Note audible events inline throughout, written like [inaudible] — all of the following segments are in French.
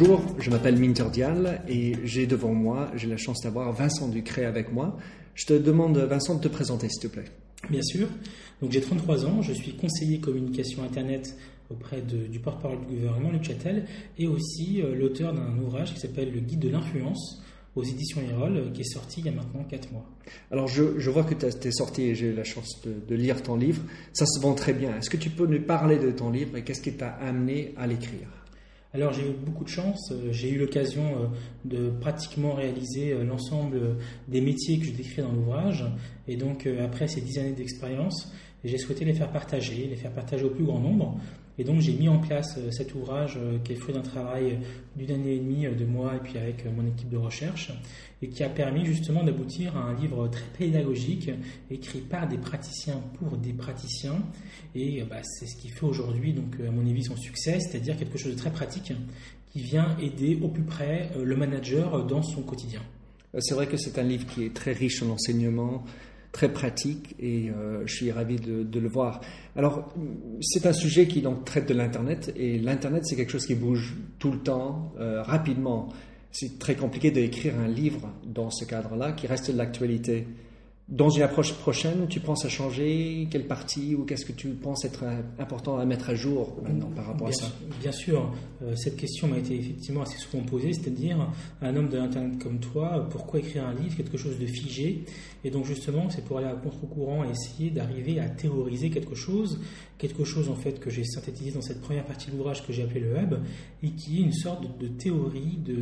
bonjour, je m'appelle Minter Dial et j'ai devant moi, j'ai la chance d'avoir Vincent Ducré avec moi. Je te demande, Vincent, de te présenter, s'il te plaît. Bien sûr. Donc j'ai 33 ans, je suis conseiller communication Internet auprès du porte-parole du gouvernement, Luc Châtel, et aussi euh, l'auteur d'un ouvrage qui s'appelle Le Guide de l'influence aux éditions Erol, euh, qui est sorti il y a maintenant 4 mois. Alors je, vois que tu es sorti et j'ai eu la chance de, lire ton livre. Ça se vend très bien. Est-ce que tu peux nous parler de ton livre et qu'est-ce qui t'a amené à l'écrire? Alors j'ai eu beaucoup de chance, euh, j'ai eu l'occasion de pratiquement réaliser l'ensemble des métiers que je décris dans l'ouvrage. Et donc après ces dix années d'expérience, j'ai souhaité les faire partager, les faire partager au plus grand nombre. Et donc j'ai mis en place euh, cet ouvrage euh, qui est fruit d'un travail d'une année et demie euh, de moi et puis avec mon équipe de recherche et qui a permis justement d'aboutir à un livre très pédagogique écrit par des praticiens pour des praticiens et bah, c'est ce qui fait aujourd'hui donc à mon avis son succès, c'est-à-dire quelque chose de très pratique qui vient aider au plus près le manager dans son quotidien. C'est vrai que c'est un livre qui est très riche en enseignements, très pratique et euh, je suis ravi de, le voir. Alors, c'est un sujet qui donc traite de l'Internet et l'Internet, c'est quelque chose qui bouge tout le temps, euh, rapidement. C'est très compliqué d'écrire un livre dans ce cadre-là qui reste de l'actualité. Dans une approche prochaine, tu penses à changer quelle partie ou qu'est-ce que tu penses être important à mettre à jour maintenant par rapport à ça Bien sûr, euh, cette question m'a été effectivement assez souvent posée, c'est-à-dire un homme de l'Internet comme toi, pourquoi écrire un livre, quelque chose de figé? Et donc justement, c'est pour aller à contre-courant et essayer d'arriver à théoriser quelque chose, quelque chose en fait que j'ai synthétisé dans cette première partie de l'ouvrage que j'ai appelé le hub, et qui est une sorte de théorie de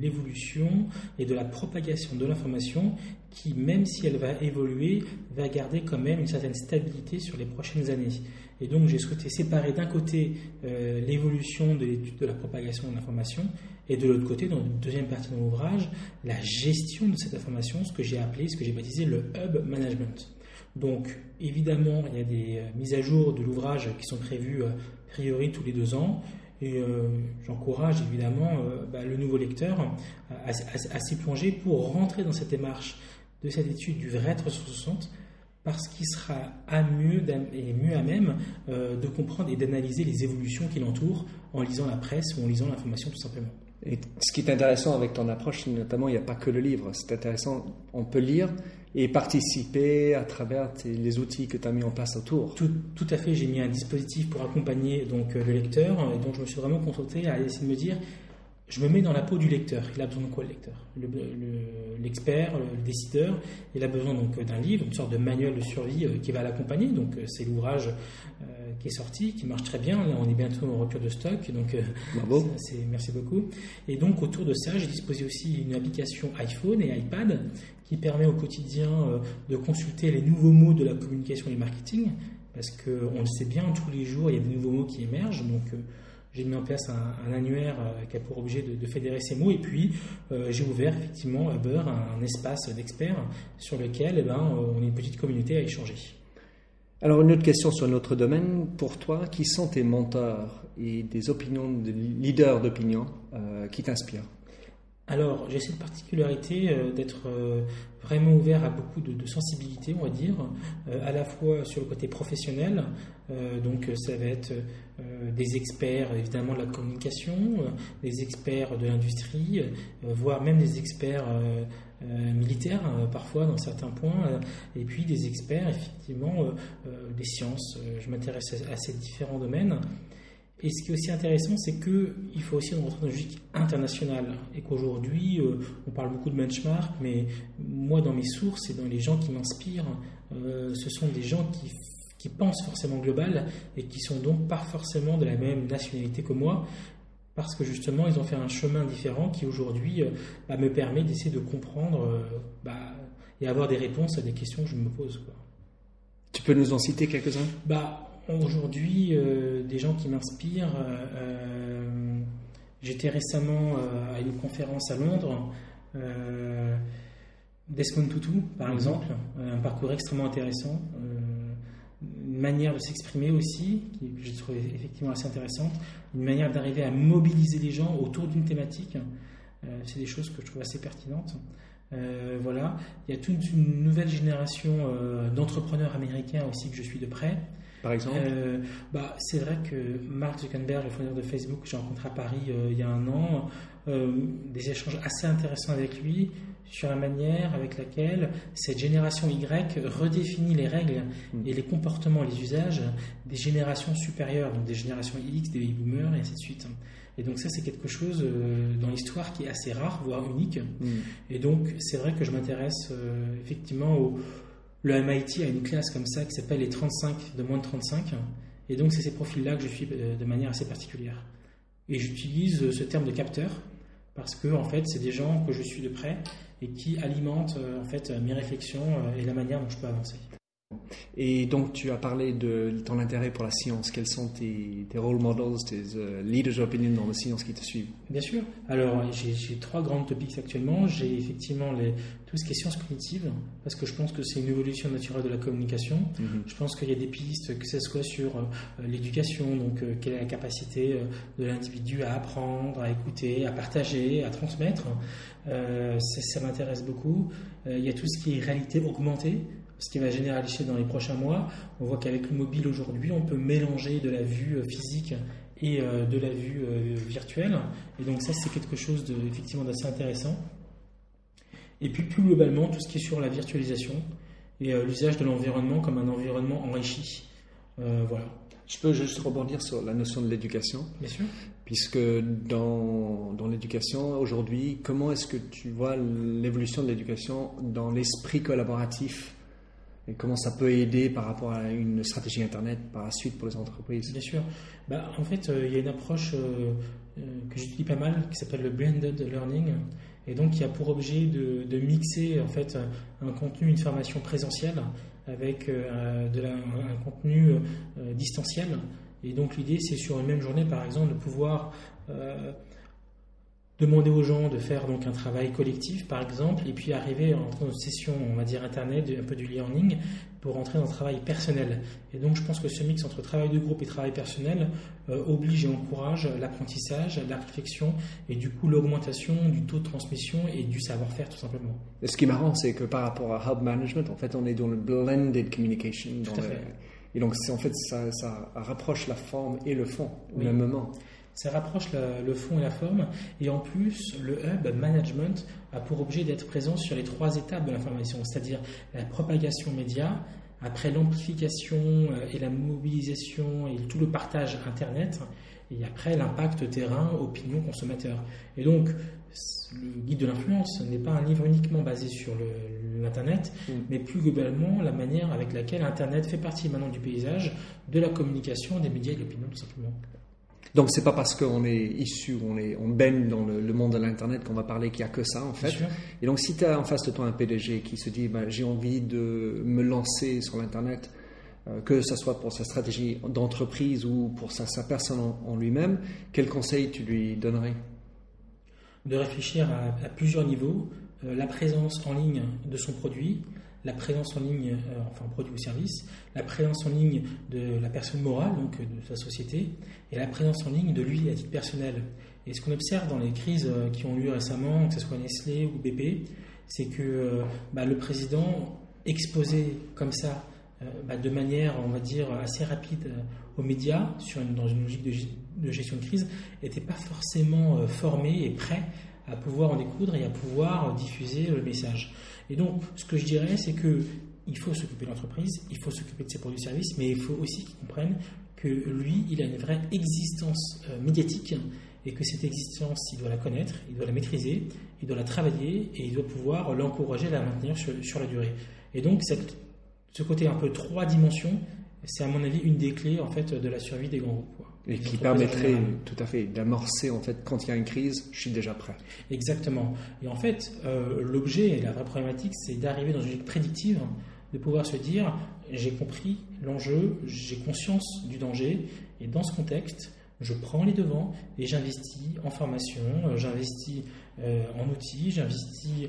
l'évolution et de la propagation de l'information qui, même si elle va évoluer, va garder quand même une certaine stabilité sur les prochaines années. Et donc j'ai souhaité séparer d'un côté euh, l'évolution de l'étude de la propagation de l'information et de l'autre côté, dans une deuxième partie de l'ouvrage, la gestion de cette information, ce que j'ai appelé, ce que j'ai baptisé le hub management. Donc évidemment, il y a des euh, mises à jour de l'ouvrage qui sont prévues euh, a priori tous les deux ans. Et euh, j'encourage évidemment euh, bah, le nouveau lecteur à, s'y plonger pour rentrer dans cette démarche de cette étude du vrai 360 parce qu'il sera à mieux et mieux à même euh, de comprendre et d'analyser les évolutions qui l'entourent en lisant la presse ou en lisant l'information tout simplement. Et ce qui est intéressant avec ton approche, notamment, il n'y a pas que le livre. C'est intéressant, on peut lire et participer à travers les outils que tu as mis en place autour. Tout, tout à fait, j'ai mis un dispositif pour accompagner donc, le lecteur, et donc je me suis vraiment concentré à essayer de me dire je me mets dans la peau du lecteur. Il a besoin de quoi le lecteur? L'expert, le, le, décideur, il a besoin donc d'un livre, une sorte de manuel de survie euh, qui va l'accompagner. Donc euh, c'est l'ouvrage euh, qui est sorti, qui marche très bien. Là, on est bientôt en rupture de stock, donc Bravo. [laughs] merci beaucoup. Et donc autour de ça, j'ai disposé aussi une application iPhone et iPad qui permet au quotidien de consulter les nouveaux mots de la communication et du marketing, parce qu'on le sait bien, tous les jours, il y a des nouveaux mots qui émergent. Donc j'ai mis en place un, annuaire euh, qui a pour objet de, fédérer ces mots. Et puis euh, j'ai ouvert effectivement à Beurre un, espace d'experts sur lequel eh ben, euh, on est une petite communauté à échanger. Alors une autre question sur notre domaine, pour toi, qui sont tes mentors et des opinions de leaders d'opinion qui t'inspirent? Alors, j'ai cette particularité euh, d'être euh, vraiment ouvert à beaucoup de, sensibilité, on va dire, euh, à la fois sur le côté professionnel, donc ça va être des experts évidemment de la communication, des experts de l'industrie, voire même des experts militaires parfois dans certains points, et puis des experts effectivement des sciences. je m'intéresse à, ces différents domaines. Et ce qui est aussi intéressant, c'est qu'il faut aussi rentrer dans une logique internationale et qu'aujourd'hui, euh, on parle beaucoup de benchmark, mais moi, dans mes sources et dans les gens qui m'inspirent, euh, ce sont des gens qui, qui, pensent forcément global et qui sont donc pas forcément de la même nationalité que moi, parce que justement, ils ont fait un chemin différent qui aujourd'hui euh, bah, me permet d'essayer de comprendre bah, et avoir des réponses à des questions que je me pose. Quoi. Tu peux nous en citer quelques-uns? Bah, aujourd'hui euh, des gens qui m'inspirent. Euh, euh, j'étais récemment à une conférence à Londres. Desmond Tutu, par mhm. exemple, un parcours extrêmement intéressant, une manière de s'exprimer aussi, qui j'ai trouvé effectivement assez intéressante, une manière d'arriver à mobiliser les gens autour d'une thématique. c'est des choses que je trouve assez pertinentes. voilà, il y a toute une nouvelle génération d'entrepreneurs américains aussi que je suis de près. Par exemple? Bah, C'est vrai que Mark Zuckerberg, le fondateur de Facebook, que j'ai rencontré à Paris il y a un an, des échanges assez intéressants avec lui sur la manière avec laquelle cette génération Y redéfinit les règles hmm. et les comportements, les usages des générations supérieures, donc des générations X, des baby boomers et ainsi de suite. Et donc ça, c'est quelque chose euh, dans l'histoire qui est assez rare, voire unique. Hmm. Et donc, c'est vrai que je m'intéresse euh, effectivement au... Le MIT a une classe comme ça qui s'appelle les 35 de moins de 35. Et donc, c'est ces profils-là que je suis euh, de manière assez particulière. Et j'utilise ce terme de capteur parce que, en fait, c'est des gens que je suis de près et qui alimente euh, en fait mes réflexions euh, et la manière dont je peux avancer. Et donc, tu as parlé de ton intérêt pour la science. Quels sont tes, role models, tes uh, leaders opinion dans la science qui te suivent? Bien sûr. Alors, j'ai trois grandes topics actuellement. J'ai effectivement les, tout ce qui est sciences cognitives, parce que je pense que c'est une évolution naturelle de la communication. Mm-hmm. Je pense qu'il y a des pistes, que ce soit sur euh, l'éducation, donc euh, quelle est la capacité euh, de l'individu à apprendre, à écouter, à partager, à transmettre. ça m'intéresse beaucoup. il y a tout ce qui est réalité augmentée ce qui va généraliser dans les prochains mois. On voit qu'avec le mobile aujourd'hui, on peut mélanger de la vue euh, physique et euh, de la vue euh, virtuelle. Et donc ça, c'est quelque chose de, effectivement d'assez intéressant. Et puis plus globalement, tout ce qui est sur la virtualisation et l'usage de l'environnement comme un environnement enrichi. voilà. Je peux juste rebondir sur la notion de l'éducation. Bien sûr. Puisque dans, dans l'éducation, aujourd'hui, comment est-ce que tu vois l'évolution de l'éducation dans l'esprit collaboratif et comment ça peut aider par rapport à une stratégie Internet par la suite pour les entreprises? Bien sûr. Bah, en fait, euh, il y a une approche euh, euh, que j'utilise pas mal qui s'appelle le blended learning et donc qui a pour objet de, mixer en fait un contenu, une formation présentielle avec un contenu distanciel. Et donc l'idée, c'est sur une même journée, par exemple, de pouvoir demander aux gens de faire donc un travail collectif par exemple et puis arriver en une session on va dire internet un peu du learning pour entrer dans le travail personnel. Et donc je pense que ce mix entre travail de groupe et travail personnel euh, oblige et encourage l'apprentissage la réflexion et du coup l'augmentation du taux de transmission et du savoir-faire tout simplement. Et ce qui est marrant c'est que par rapport à hub management en fait on est dans le blended communication tout à fait. et donc en fait ça, ça, rapproche la forme et le fond au même moment ça rapproche le fond et la forme. Et en plus, le hub management a pour objet d'être présent sur les trois étapes de l'information, c'est-à-dire la propagation média, après l'amplification euh, et la mobilisation et tout le partage Internet, et après l'impact terrain, opinion, consommateur. Et donc, le guide de l'influence n'est pas un livre uniquement basé sur l'Internet, mm. mais plus globalement la manière avec laquelle Internet fait partie maintenant du paysage de la communication, des médias et de l'opinion, tout simplement. Donc c'est pas parce qu'on est issu, on, est, on baigne dans le, monde de l'Internet qu'on va parler qu'il n'y a que ça en fait. Et donc si tu as en face de toi un PDG qui se dit ben, j'ai envie de me lancer sur l'Internet, euh, que ce soit pour sa stratégie d'entreprise ou pour sa, sa personne en, lui-même, quel conseil tu lui donnerais? De réfléchir à, plusieurs niveaux. Euh, la présence en ligne de son produit, la présence en ligne, euh, enfin produit ou service, la présence en ligne de la personne morale, donc euh, de sa société, et la présence en ligne de lui à titre personnel. Et ce qu'on observe dans les crises euh, qui ont lieu récemment, que ce soit Nestlé ou BP, c'est que bah, le président exposé comme ça, bah, de manière, on va dire, assez rapide aux médias, sur dans une logique de, gestion de crise, n'était pas forcément formé et prêt à pouvoir en découdre et à pouvoir diffuser le message. Et donc, ce que je dirais, c'est que il faut s'occuper de l'entreprise, il faut s'occuper de ses produits et services, mais il faut aussi qu'il comprenne que lui, il a une vraie existence euh, médiatique et que cette existence, il doit la connaître, il doit la maîtriser, il doit la travailler et il doit pouvoir l'encourager à la maintenir sur, la durée. Et donc, ce côté un peu trois dimensions, c'est à mon avis une des clés en fait de la survie des grands groupes. Et qui permettrait tout à fait d'amorcer en fait quand il y a une crise, je suis déjà prêt. Exactement. Et en fait, euh, l'objet et la vraie problématique, c'est d'arriver dans une logique prédictive, de pouvoir se dire j'ai compris l'enjeu, j'ai conscience du danger, et dans ce contexte, je prends les devants et j'investis en formation, euh, j'investis euh, en outils, j'investis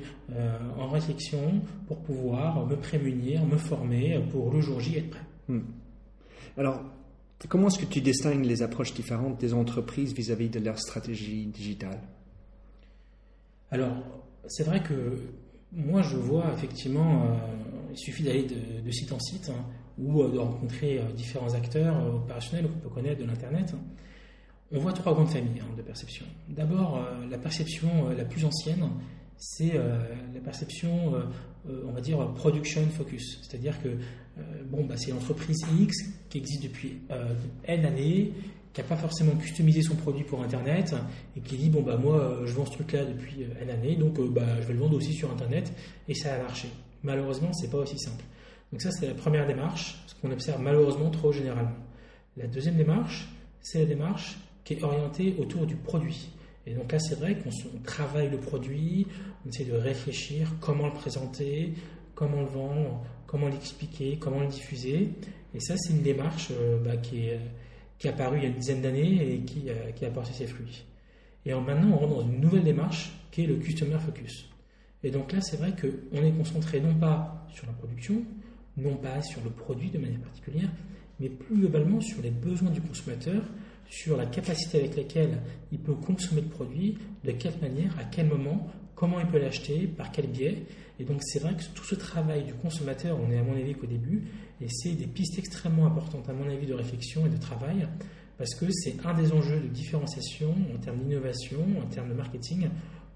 en réflexion pour pouvoir me prémunir, me former pour le jour J être prêt. Hmm. Alors, Comment est-ce que tu distingues les approches différentes des entreprises vis-à-vis de leur stratégie digitale? Alors, c'est vrai que Moi, je vois effectivement, il suffit d'aller de, site en site hein, ou de rencontrer différents acteurs opérationnels qu'on peut connaître de l'Internet. On voit trois grandes familles hein, de perception. D'abord, la perception la plus ancienne, c'est la perception, on va dire, production focus. C'est-à-dire que bon, bah, c'est l'entreprise X qui existe depuis N années, qui n'a pas forcément customisé son produit pour Internet et qui dit bon bah moi euh, je vends ce truc là depuis une euh, année donc euh, bah, je vais le vendre aussi sur Internet et ça a marché. Malheureusement c'est pas aussi simple. Donc ça c'est la première démarche, ce qu'on observe malheureusement trop généralement. La deuxième démarche c'est la démarche qui est orientée autour du produit. Et donc là c'est vrai qu'on travaille le produit, on essaie de réfléchir comment le présenter, comment le vendre, comment l'expliquer, comment le diffuser. Et ça c'est une démarche bah, qui est qui est apparu il y a une dizaine d'années et qui, euh, qui a porté ses fruits. Et maintenant, on rentre dans une nouvelle démarche qui est le Customer Focus. Et donc là, c'est vrai qu'on est concentré non pas sur la production, non pas sur le produit de manière particulière, mais plus globalement sur les besoins du consommateur, sur la capacité avec laquelle il peut consommer le produit, de quelle manière, à quel moment, comment il peut l'acheter, par quel biais. Et donc c'est vrai que tout ce travail du consommateur, on est à mon avis qu'au début, et c'est des pistes extrêmement importantes, à mon avis, de réflexion et de travail, parce que c'est un des enjeux de différenciation en termes d'innovation, en termes de marketing,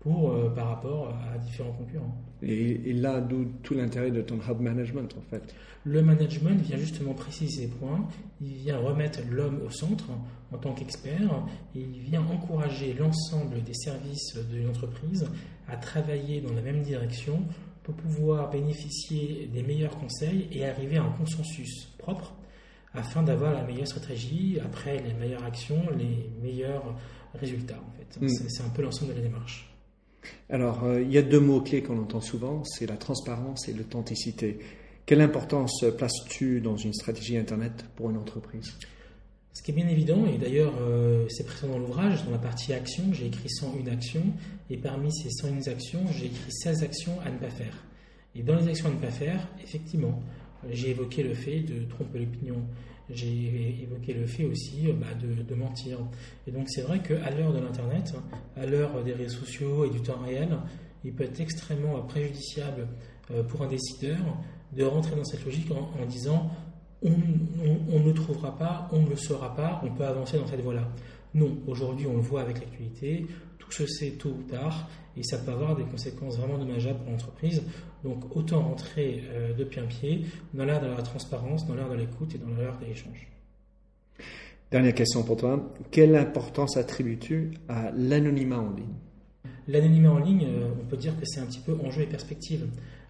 pour, euh, par rapport à différents concurrents. Et, là, d'où tout l'intérêt de ton hub management, en fait Le management vient justement préciser ces points, il vient remettre l'homme au centre en tant qu'expert, et il vient encourager l'ensemble des services de l'entreprise à travailler dans la même direction pour pouvoir bénéficier des meilleurs conseils et arriver à un consensus propre afin d'avoir la meilleure stratégie, après les meilleures actions, les meilleurs résultats. En fait. Mm. C'est un peu l'ensemble de la démarche. Alors, euh, il y a deux mots clés qu'on entend souvent, c'est la transparence et l'authenticité. Quelle importance places-tu dans une stratégie Internet pour une entreprise? Ce qui est bien évident, et d'ailleurs euh, c'est présent dans l'ouvrage, dans la partie action, j'ai écrit 101 actions, et parmi ces 101 actions, j'ai écrit 16 actions à ne pas faire. Et dans les actions à ne pas faire, effectivement, j'ai évoqué le fait de tromper l'opinion, j'ai évoqué le fait aussi euh, bah, de, mentir. Et donc c'est vrai qu'à l'heure de l'Internet, à l'heure des réseaux sociaux et du temps réel, il peut être extrêmement préjudiciable euh, pour un décideur de rentrer dans cette logique en disant on, ne le trouvera pas, on ne le saura pas, on peut avancer dans cette voie-là. Non, aujourd'hui on le voit avec l'actualité, tout se sait tôt ou tard et ça peut avoir des conséquences vraiment dommageables pour l'entreprise. Donc autant rentrer euh, de plein pied dans l'ère de la transparence, dans l'ère de l'écoute et dans l'ère de l'échange. Dernière question pour toi. Quelle importance attribues-tu à l'anonymat en ligne? L'anonymat en ligne, euh, on peut dire que c'est un petit peu enjeu et perspective.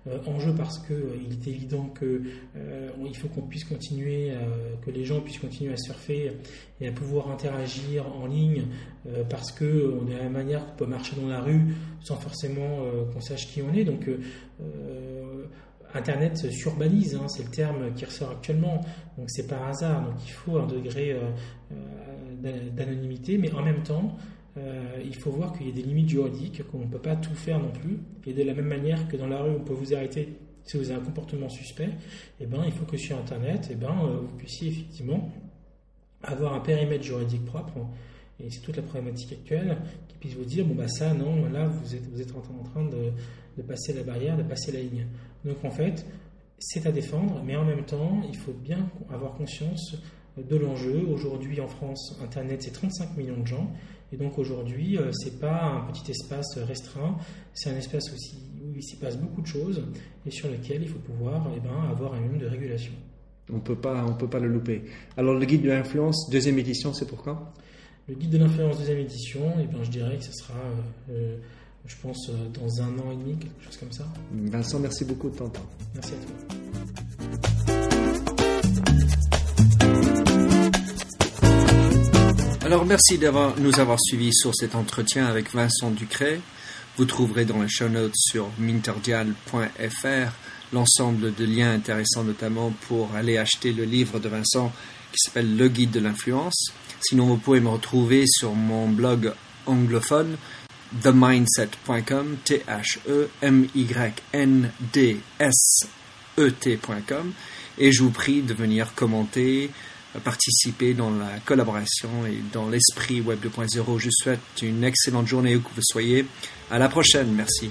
Euh, enjeu parce qu'il euh, est évident qu'il il faut qu'on puisse continuer, que les gens puissent continuer à surfer et à pouvoir interagir en ligne parce que de la même manière qu'on peut marcher dans la rue sans forcément qu'on sache qui on est. Donc Internet s'urbanise, hein, c'est le terme qui ressort actuellement, donc c'est par hasard, donc il faut un degré d'anonymité, mais en même temps, euh, il faut voir qu'il y a des limites juridiques, qu'on ne peut pas tout faire non plus. Et de la même manière que dans la rue, on peut vous arrêter si vous avez un comportement suspect, eh ben, il faut que sur Internet, eh ben, euh, vous puissiez effectivement avoir un périmètre juridique propre. Et c'est toute la problématique actuelle qui puisse vous dire, bon, bah ça, non, là, vous êtes, vous êtes en train de, de passer la barrière, de passer la ligne. Donc en fait, c'est à défendre, mais en même temps, il faut bien avoir conscience de l'enjeu. Aujourd'hui, en France, Internet, c'est 35 millions de gens. Et donc aujourd'hui, euh, c'est pas un petit espace restreint, c'est un espace aussi où il s'y passe beaucoup de choses et sur lequel il faut pouvoir eh ben, avoir un minimum de régulation. On peut pas, on peut pas le louper. Alors le guide de l'influence, deuxième édition, c'est pour quand? Le guide de l'influence, deuxième édition, eh ben, je dirais que ce sera, euh, euh, je pense, dans un an et demi, quelque chose comme ça. Vincent, merci beaucoup de ton temps. Merci à toi. Alors merci d'avoir nous avoir suivis sur cet entretien avec Vincent Ducret. Vous trouverez dans les show notes sur minterdial.fr l'ensemble de liens intéressants notamment pour aller acheter le livre de Vincent qui s'appelle Le guide de l'influence. Sinon vous pouvez me retrouver sur mon blog anglophone themindset.com t h e m y n d s e t.com et je vous prie de venir commenter participer dans la collaboration et dans l'esprit Web 2.0. Je souhaite une excellente journée où que vous soyez. À la prochaine. Merci.